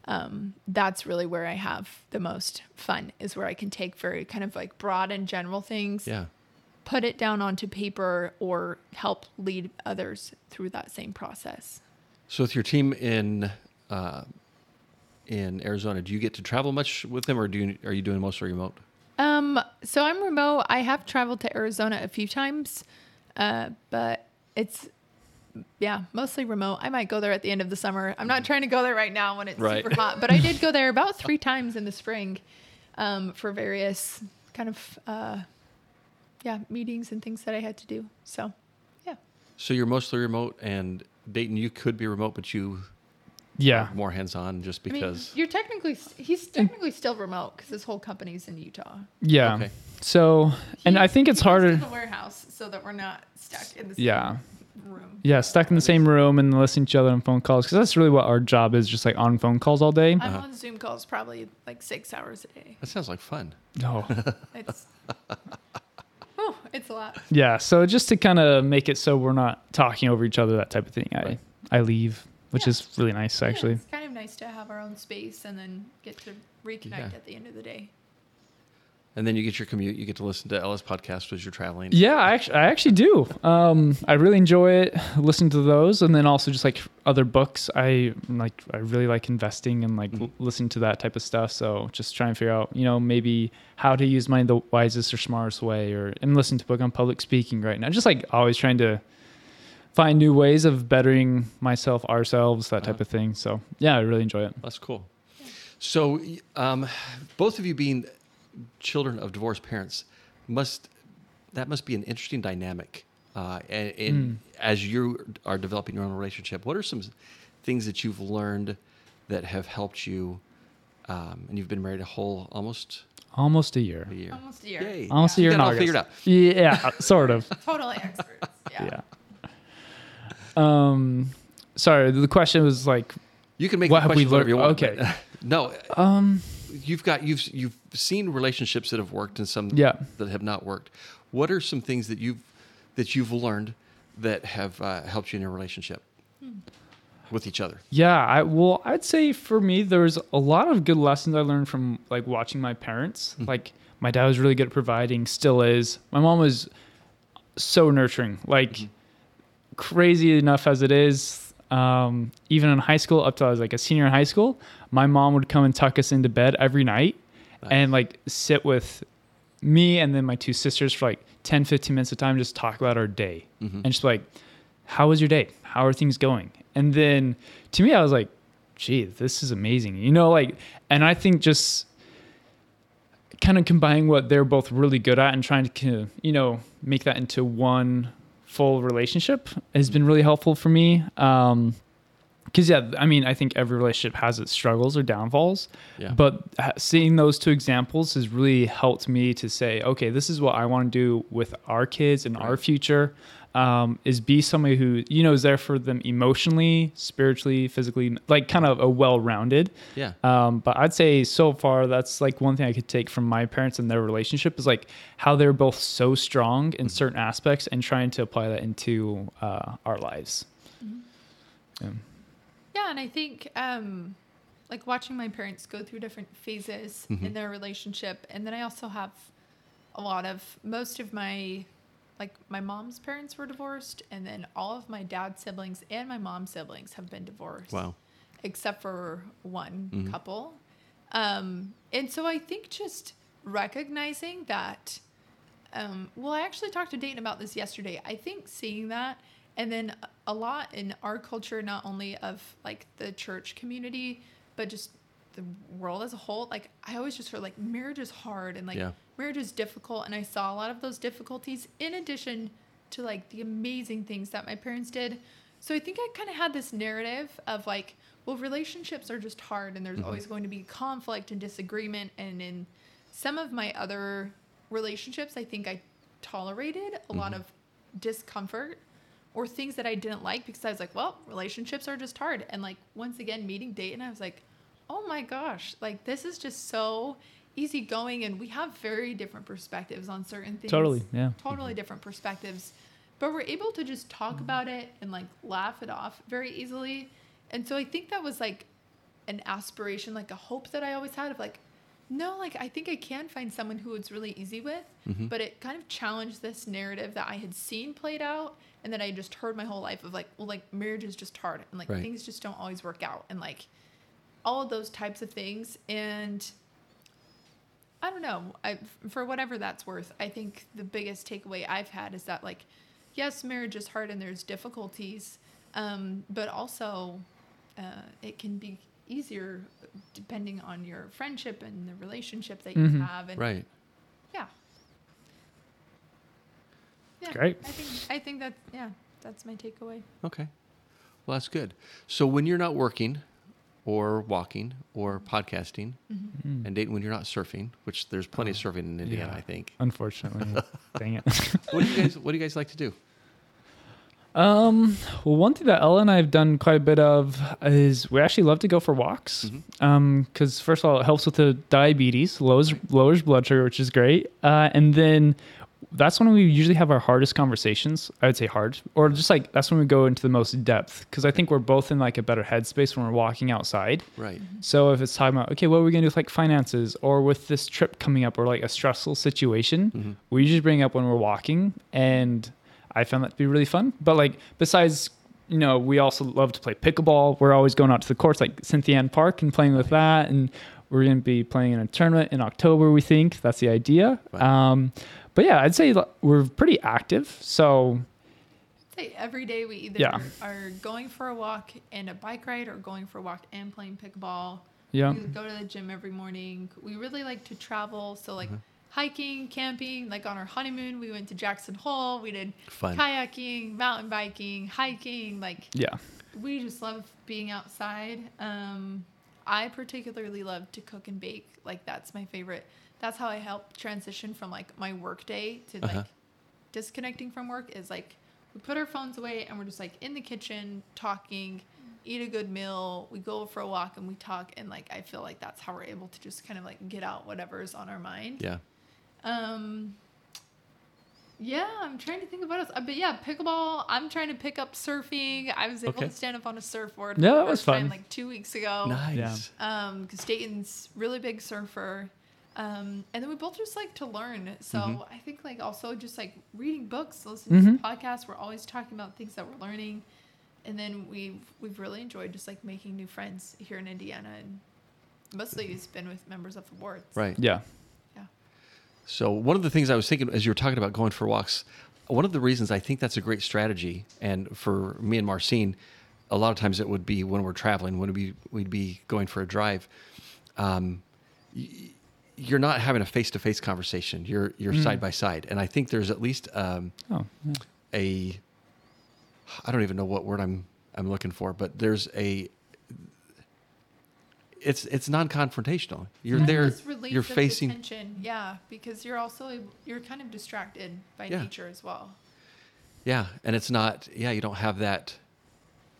S4: um, that's really where i have the most fun is where i can take very kind of like broad and general things
S2: Yeah.
S4: put it down onto paper or help lead others through that same process
S2: So with your team in uh, in Arizona, do you get to travel much with them, or do you, are you doing mostly remote?
S4: Um, so I'm remote. I have traveled to Arizona a few times, uh, but it's yeah, mostly remote. I might go there at the end of the summer. I'm not trying to go there right now when it's
S2: Right.
S4: super hot, but I did go there about three times in the spring um, for various kind of uh, yeah meetings and things that I had to do. So yeah,
S2: So you're mostly remote, and Dayton, you could be remote, but you
S3: Yeah.
S2: are more hands-on just
S4: I mean,
S2: because.
S4: you're technically he's technically still remote because his whole company's in Utah.
S3: Yeah.
S2: Okay.
S3: So, and
S4: He-
S3: I think it's
S4: he goes to
S3: harder.
S4: the warehouse so that we're not stuck in the same
S3: Yeah.
S4: Room.
S3: Yeah, stuck in the same room and listening to each other on phone calls because that's really what our job is, just like on phone calls all day.
S4: I'm uh-huh. on Zoom calls probably like six hours a day.
S2: That sounds like fun.
S3: Oh.
S4: It's, oh, it's a lot.
S3: yeah, so just to kind of make it so we're not talking over each other, that type of thing, I
S2: Right.
S3: I leave, which
S4: Yeah.
S3: is really nice
S4: Yeah,
S3: actually.
S4: it's kind of nice to have our own space and then get to reconnect
S2: Yeah.
S4: at the end of the day.
S2: And then you get your commute. You get to listen to Ella's podcast as you're traveling.
S3: Yeah, I actually, I actually do. Um, I really enjoy it. Listen to those, and then also just like other books. I like. I really like investing and like
S2: Mhm.
S3: l- listen to that type of stuff. So just trying to figure out, you know, maybe how to use money the wisest or smartest way. Or I'm listening to a book on public speaking right now. Just like always trying to find new ways of bettering myself, ourselves, that type
S2: Uh-huh.
S3: of thing. So yeah, I really enjoy it.
S2: That's cool. So, um, both of you being children of divorced parents must that must be an interesting dynamic. Uh, and, and as you are developing your own relationship, what are some things that you've learned that have helped you? Um, and you've been married a whole almost
S3: Almost a year.
S2: a year.
S4: Almost a year.
S2: Yay.
S3: Almost a
S2: You
S3: year in
S2: got it all
S3: August.
S2: figured out.
S3: Yeah, sort of.
S4: Totally experts. Yeah.
S3: yeah. Um, sorry, the question was like,
S2: You can make
S3: What
S2: the
S3: have we
S2: questions want.
S3: learned?
S2: but- no,
S3: um,
S2: you've got you've you've seen relationships that have worked and some
S3: Yeah.
S2: that have not worked. What are some things that you've that you've learned that have uh, helped you in your relationship hmm. with each other?
S3: yeah, I well, I'd say for me, there's a lot of good lessons I learned from like watching my parents. Hmm. Like my dad was really good at providing, still is. My mom was so nurturing, like mm-hmm. crazy enough as it is. Um, even in high school, up till I was like a senior in high school, my mom would come and tuck us into bed every night and like sit with me and then my two sisters for like 10, 15 minutes of time, just talk about our day. And just like, how was your day? How are things going? And then to me, I was like, gee, this is amazing. You know, like, and I think just kind of combining what they're both really good at and trying to, you know, make that into one full relationship has been really helpful for me. Um, because yeah, I mean, I think every relationship has its struggles or downfalls,
S2: Yeah.
S3: but seeing those two examples has really helped me to say, okay, this is what I want to do with our kids and our future. Um, is be somebody who you know is there for them emotionally, spiritually, physically, like kind of a well-rounded.
S2: Yeah.
S3: Um, but I'd say so far that's like one thing I could take from my parents and their relationship is like how they're both so strong in certain aspects and trying to apply that into uh, our lives. Yeah.
S4: Yeah, and I think um, like watching my parents go through different phases in their relationship, and then I also have a lot of most of my like my mom's parents were divorced, and then all of my dad's siblings and my mom's siblings have been divorced.
S2: Wow.
S4: except for one
S2: Mhm.
S4: couple. Um, and so I think just recognizing that, um, well, I actually talked to Dayton about this yesterday. I think seeing that, and then a lot in our culture, not only of like the church community, but just the world as a whole. Like I always just heard like marriage is hard and like
S2: Yeah.
S4: marriage is difficult, and I saw a lot of those difficulties in addition to like the amazing things that my parents did. So I think I kind of had this narrative of like, well, relationships are just hard and there's mm-hmm. always going to be conflict and disagreement. And in some of my other relationships, I think I tolerated a lot mm-hmm. of discomfort or things that I didn't like because I was like, well, relationships are just hard. And like, once again, meeting Dayton, I was like, oh my gosh, like, this is just so easygoing. And we have very different perspectives on certain things.
S3: Totally, yeah.
S4: Totally different perspectives. But we're able to just talk about it and like laugh it off very easily. And so I think that was like an aspiration, like a hope that I always had of like, no, like I think I can find someone who it's really easy with.
S2: Mm-hmm.
S4: But it kind of challenged this narrative that I had seen played out and that I just heard my whole life of like, well, like marriage is just hard and like
S2: Right.
S4: things just don't always work out and like all of those types of things. And I don't know. I, for whatever that's worth, I think the biggest takeaway I've had is that like, yes, marriage is hard and there's difficulties, um, but also uh, it can be easier depending on your friendship and the relationship that you
S3: Mhm.
S4: have. And
S2: Right.
S4: yeah, yeah,
S3: Great.
S4: I think I think that's yeah, that's my takeaway.
S2: Okay. Well, that's good. So when you're not working or walking or podcasting,
S3: Mm.
S2: and Dayton, when you're not surfing, which there's plenty of surfing in Indiana,
S3: yeah.
S2: I think.
S3: Unfortunately, dang it.
S2: What do you guys What do you guys like to do?
S3: Um, well, one thing that Ella and I have done quite a bit of is we actually love to go for walks. Um, because first of all, it helps with the diabetes, lowers lowers blood sugar, which is great. Uh, and then that's when we usually have our hardest conversations. I would say hard, or just like that's when we go into the most depth. Because I think we're both in like a better headspace when we're walking outside.
S2: Right.
S3: So if it's talking about okay, what are we gonna do with like finances or with this trip coming up or like a stressful situation, we usually bring up when we're walking, and I found that to be really fun. But like besides, you know, we also love to play pickleball. We're always going out to the courts like Cyntheanne Park and playing with that, and we're gonna be playing in a tournament in October. We think that's the idea. Um, but yeah, I'd say we're pretty active. So
S4: say every day we either
S3: Yeah.
S4: are going for a walk and a bike ride or going for a walk and playing pickleball.
S3: yeah,
S4: We go to the gym every morning. We really like to travel. So like
S2: Mm-hmm.
S4: hiking, camping, like on our honeymoon, we went to Jackson Hole. We did
S2: Fun.
S4: kayaking, mountain biking, hiking. Like
S3: yeah,
S4: we just love being outside. Um, I particularly love to cook and bake. Like that's my favorite. That's how I help transition from like my work day to like
S2: Uh-huh.
S4: disconnecting from work is like we put our phones away and we're just like in the kitchen talking, eat a good meal, we go for a walk and we talk and like I feel like that's how we're able to just kind of like get out whatever's on our mind.
S2: Yeah.
S4: Um. Yeah, I'm trying to think about it. But yeah, pickleball. I'm trying to pick up surfing. I was able
S2: Okay.
S4: to stand up on a surfboard.
S3: Yeah,
S4: for
S3: that was
S4: first time,
S3: fun.
S4: like two weeks ago.
S2: Nice.
S4: Um, because Dayton's really big surfer. Um, and then we both just like to learn. So
S2: Mm-hmm.
S4: I think like also just like reading books, listening
S3: Mhm.
S4: to podcasts. We're always talking about things that we're learning. And then we've we've really enjoyed just like making new friends here in Indiana, and mostly it's been with members of the wards.
S2: Right.
S3: yeah.
S4: Yeah.
S2: So one of the things I was thinking as you were talking about going for walks, one of the reasons I think that's a great strategy, and for me and Marcine, a lot of times it would be when we're traveling, when we we'd be going for a drive. Um, y- you're not having a face-to-face conversation. You're you're side by side, and I think there's at least um,
S3: Oh, yeah.
S2: a I don't even know what word I'm I'm looking for, but there's a it's it's non-confrontational. You're
S4: Kind of
S2: there. You're
S4: of the
S2: facing.
S4: tension, yeah, because you're also you're kind of distracted by
S2: Yeah.
S4: nature as well.
S2: Yeah, and it's not. Yeah, you don't have that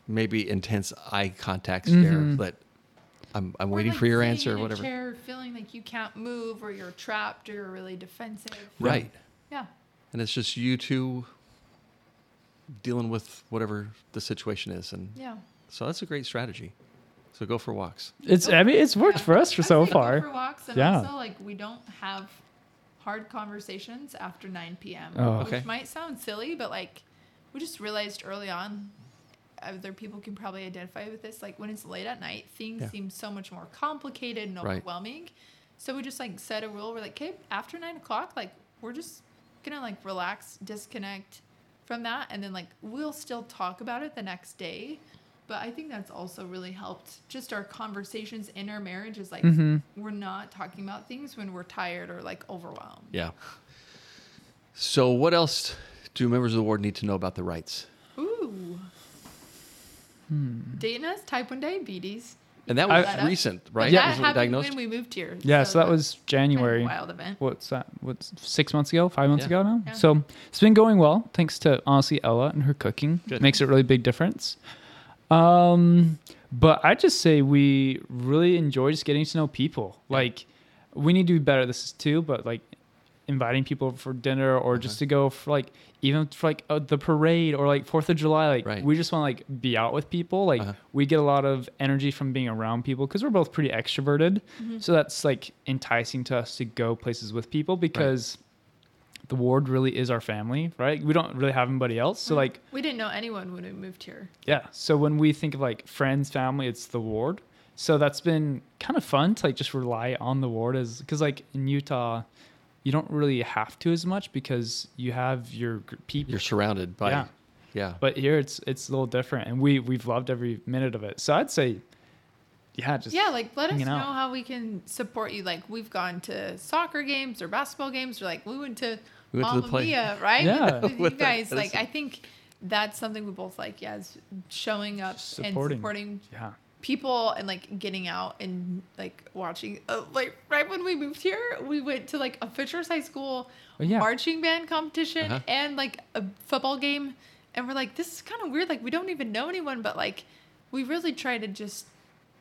S2: maybe intense eye contact stare,
S3: Mhm.
S2: but I'm I'm
S4: Or,
S2: waiting
S4: like,
S2: for your answer
S4: in
S2: or
S4: a
S2: whatever.
S4: Chair, feeling like you can't move, or you're trapped, or you're really defensive.
S2: Right,
S4: Yeah.
S2: and it's just you two dealing with whatever the situation is, and
S4: Yeah.
S2: so that's a great strategy. So go for walks.
S3: It's. I mean, it's worked
S4: Yeah.
S3: for us for
S4: I
S3: so
S4: say go
S3: far.
S4: for walks, and
S3: Yeah.
S4: also like we don't have hard conversations after 9 p.m.
S3: Oh.
S4: which
S2: Okay.
S4: might sound silly, but like we just realized early on. Other people can probably identify with this. Like when it's late at night, things
S2: Yeah.
S4: seem so much more complicated and
S2: Right.
S4: overwhelming. So we just like set a rule. We're like, okay, after nine o'clock, like we're just gonna like relax, disconnect from that, and then like we'll still talk about it the next day. But I think that's also really helped. Just our conversations in our marriage is like
S3: Mhm.
S4: we're not talking about things when we're tired or like overwhelmed.
S2: Yeah. So what else do members of the ward need to know about the Wrights?
S4: Ooh. Dayton has type 1 diabetes.
S2: And that was
S4: That-
S2: recent, right?
S3: Yeah.
S4: That
S2: Was
S4: happened
S2: diagnosed?
S4: when we moved here.
S3: Yeah, so that
S4: that's
S3: was
S4: kind of a
S3: January.
S4: wild event.
S3: What's that? What's six months ago? Five months
S2: Yeah.
S3: ago now.
S4: Yeah.
S3: So it's been going well, thanks to honestly Ella and her cooking.
S2: Good.
S3: Makes a really big difference. Um, but I just say we really enjoy just getting to know people. Like, we need to be better at this too. But like, inviting people for dinner or just to go for like even for like uh, the parade or like Fourth of July. Like,
S2: Right.
S3: we just want to like be out with people. Like,
S2: Uh-huh.
S3: we get a lot of energy from being around people because we're both pretty extroverted. So that's like enticing to us to go places with people because the ward really is our family, right? We don't really have anybody else. So like,
S4: we didn't know anyone when we moved here.
S3: yeah. So when we think of like friends, family, it's the ward. So that's been kind of fun to like just rely on the ward as because like in Utah, you don't really have to as much because you have your people.
S2: You're surrounded by.
S3: Yeah.
S2: Yeah.
S3: but here it's it's a little different, and we we've loved every minute of it. So I'd say, yeah, just
S4: yeah, like let us know
S3: out.
S4: how we can support you. Like we've gone to soccer games or basketball games, or like we went to
S2: We went to the
S4: Mamma
S2: play.
S4: Mia, right?
S3: Yeah.
S4: with, with you
S2: the-
S4: guys. Like I think that's something we both like. Yeah, is showing up
S3: Supporting.
S4: and supporting
S3: yeah.
S4: People and like getting out and like watching. Uh, like right when we moved here, we went to like a Fishers High School
S3: Oh, yeah.
S4: marching band competition
S2: Uh-huh.
S4: and like a football game, and we're like, this is kind of weird. Like we don't even know anyone, but like we really try to just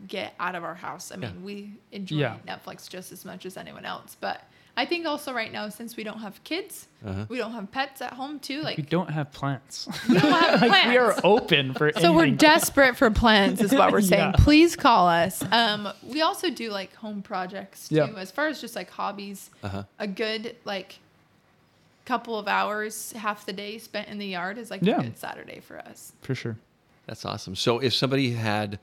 S4: get out of our house. I mean,
S2: Yeah.
S4: we enjoy
S3: Yeah.
S4: Netflix just as much as anyone else, but. I think also right now, since we don't have kids,
S2: Uh-huh.
S4: we don't have pets at home too. Like
S3: we don't have plants.
S4: we don't have
S3: like we are open for.
S4: So we're desperate for plans, is what we're saying.
S3: Yeah.
S4: Please call us. Um, we also do like home projects too,
S3: Yeah.
S4: as far as just like hobbies.
S2: Uh-huh.
S4: A good like couple of hours, half the day spent in the yard is like
S3: Yeah.
S4: a good Saturday for us.
S3: for sure.
S2: That's awesome. So if somebody had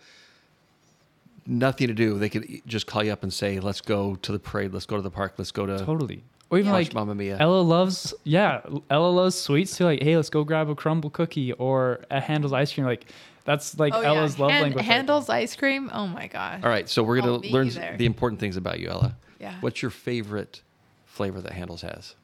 S2: nothing to do, they could just call you up and say, "Let's go to the parade. Let's go to the park. Let's go to
S3: Totally. Or even like
S2: Mamma Mia."
S3: Ella loves, yeah, Ella loves sweets too. Like, hey, let's go grab a crumble cookie or a Handel's ice cream. Like, that's like
S4: oh
S3: Ella's
S4: yeah,
S3: love
S4: Hand-
S3: language. right
S4: ice cream. Oh my gosh.
S2: All right, so we're gonna learn
S4: you there.
S2: the important things about you, Ella.
S4: Yeah.
S2: What's your favorite flavor that Handel's has?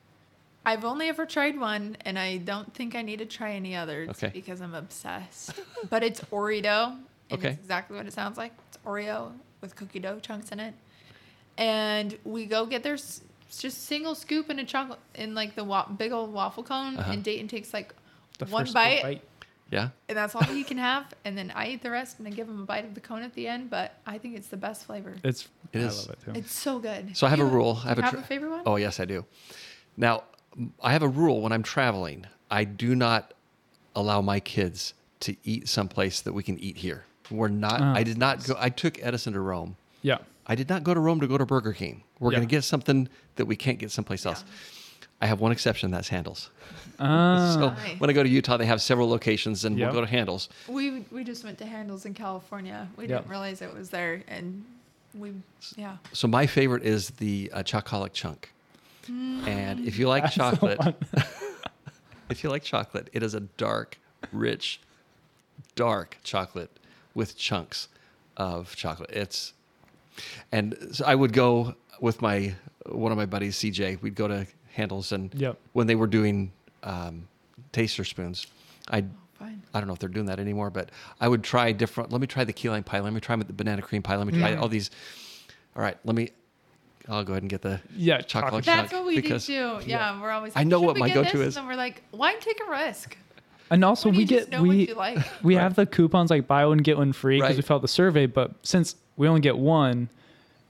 S4: I've only ever tried one, and I don't think I need to try any others
S2: Okay.
S4: because I'm obsessed. but it's Oreo, and
S2: Okay.
S4: it's exactly what it sounds like. It's Oreo with cookie dough chunks in it, and we go get their s- it's just single scoop in a chocolate in like the wa- big old waffle cone,
S2: Uh-huh.
S4: and Dayton takes like
S3: The
S4: one
S3: first
S4: bite,
S2: Yeah.
S4: and that's all he can have, and then I eat the rest, and I give him a bite of the cone at the end. But I think it's the best flavor.
S3: It's
S2: It
S3: I
S2: is.
S3: love it too.
S4: It's so good.
S2: So I have
S4: Do
S2: a rule. I have
S4: you
S2: a,
S4: have a favorite one?
S2: Oh yes, I do. Now, I have a rule when I'm traveling. I do not allow my kids to eat someplace that we can eat here. We're not.
S3: Oh,
S2: I did not go. I took Edison to Rome.
S3: yeah.
S2: I did not go to Rome to go to Burger King. We're
S3: Yeah.
S2: going to get something that we can't get someplace else. I have one exception. That's Handel's.
S3: Ah,
S2: So
S4: Nice.
S2: when I go to Utah, they have several locations, and
S3: Yep.
S2: we'll go to Handel's.
S4: We we just went to Handel's in California. We
S3: Yep.
S4: didn't realize it was there, and we yeah.
S2: So my favorite is the uh, chocolate chunk. And if you like
S3: That's
S2: chocolate, if you like chocolate, it is a dark, rich, dark chocolate with chunks of chocolate. It's and so I would go with my one of my buddies, CJ. We'd go to Handel's, and
S3: Yep.
S2: when they were doing um, taster spoons, I
S4: Fine.
S2: I don't know if they're doing that anymore, but I would try different. Let me try the key lime pie. Let me try the banana cream pie. Let me try
S3: Mm.
S2: all these. All right, let me. I'll go ahead and get the
S3: Yeah,
S2: chocolate
S3: chocolate
S4: That's what we
S2: because
S4: do too. Yeah, we're always.
S2: I know what
S4: we
S2: my go-to
S4: this?"
S2: is.
S4: and we're like, why take a risk?
S3: And also we get we
S4: like.
S3: we
S2: Right.
S3: have the coupons like buy one get one free because
S2: Right.
S3: we felt the survey. But since we only get one,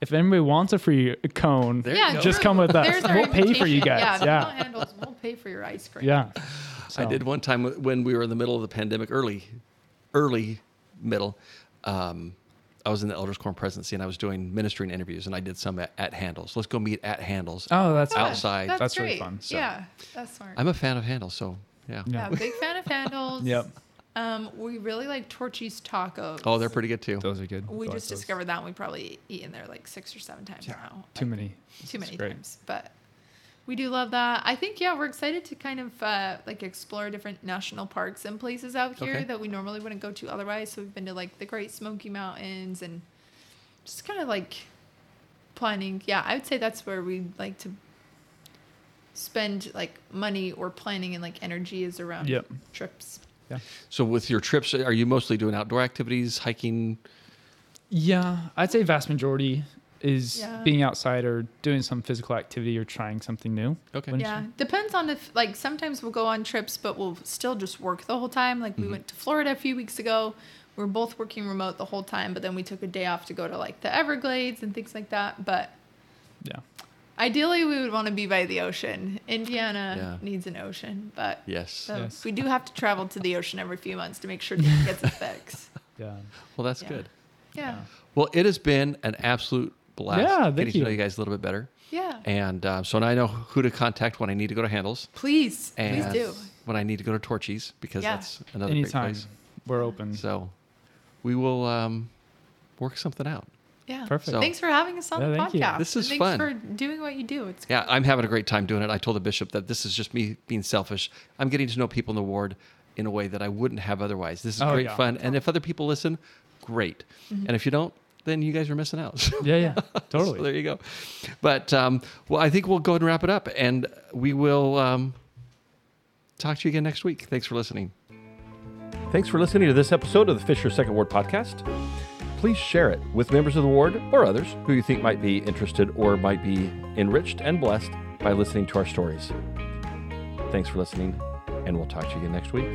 S3: if anybody wants a free cone,
S2: There
S4: yeah,
S3: just come with us. We'll pay for you guys.
S4: Yeah,
S3: Yeah.
S4: Handel's, we'll pay for your ice cream.
S3: yeah.
S2: I did one time when we were in the middle of the pandemic, early, early, middle. Um, I was in the Elders Quorum presidency and I was doing ministering interviews and I did some at, at Handel's. Let's go meet at Handel's.
S3: Oh, that's
S4: Yeah,
S2: Outside.
S4: That's,
S3: That's really
S4: great.
S3: fun.
S2: So-
S4: Yeah, that's smart.
S2: I'm a fan of Handel's, so yeah.
S4: yeah,
S3: Yeah.
S4: big fan of Handel's.
S3: Yep.
S4: Um, we really like Torchy's tacos.
S2: Oh, they're pretty good too.
S3: Those are good.
S4: We
S3: I like
S4: just
S3: those.
S4: discovered that and we probably eaten there like six or seven times now.
S3: too
S4: Like,
S3: many.
S4: too many
S3: great.
S4: times but we do love that i think yeah we're excited to kind of uh, like explore different national parks and places out here
S2: Okay.
S4: that we normally wouldn't go to otherwise so we've been to like the great smoky mountains and just kind of like planning yeah i would say that's where we'd like to spend like money or planning and like energy is around
S3: Yep.
S4: trips
S3: Yeah.
S2: So with your trips, are you mostly doing outdoor activities, hiking?
S3: Yeah, I'd say vast majority is
S4: Yeah.
S3: being outside or doing some physical activity or trying something new.
S2: Okay.
S3: When-
S4: Yeah, depends on if like sometimes we'll go on trips, but we'll still just work the whole time. Like we
S2: Mm-hmm.
S4: went to Florida a few weeks ago. We're both working remote the whole time, but then we took a day off to go to like the Everglades and things like that. But
S3: Yeah.
S4: Ideally, we would want to be by the ocean. Indiana
S2: Yeah.
S4: needs an ocean, but
S2: Yes.
S4: so
S3: Yes.
S4: we do have to travel to the ocean every few months to make sure it gets a fix.
S3: Yeah.
S2: Well, that's
S4: Yeah.
S2: good.
S4: Yeah,
S2: Well, it has been an absolute blast
S3: Yeah, thank
S2: getting to know
S3: you.
S2: you guys a little bit better.
S4: yeah.
S2: And uh, so now I know who to contact when I need to go to Handel's
S4: Please,
S2: and
S4: please do.
S2: when I need to go to Torchy's because
S4: Yeah.
S2: that's another great
S3: Anytime.
S2: place.
S3: We're open.
S2: So we will um, work something out.
S4: Yeah.
S3: Perfect.
S2: So-
S4: Thanks for having us on
S3: Yeah,
S4: the
S3: thank you.
S4: podcast.
S2: This is
S4: Thanks
S2: fun.
S4: for doing what you do. It's
S2: Yeah, I'm having a great time doing it. I told the bishop that this is just me being selfish. I'm getting to know people in the ward in a way that I wouldn't have otherwise. This is
S3: Oh,
S2: great
S3: yeah.
S2: fun. And if other people listen, great. And if you don't, then you guys are missing out.
S3: Yeah, yeah. Totally.
S2: So there you go. But um, well, I think we'll go ahead and wrap it up, and we will um, talk to you again next week. Thanks for listening.
S1: Thanks for listening to this episode of the Fishers Second Ward podcast. Please share it with members of the ward or others who you think might be interested or might be enriched and blessed by listening to our stories. Thanks for listening, and we'll talk to you again next week.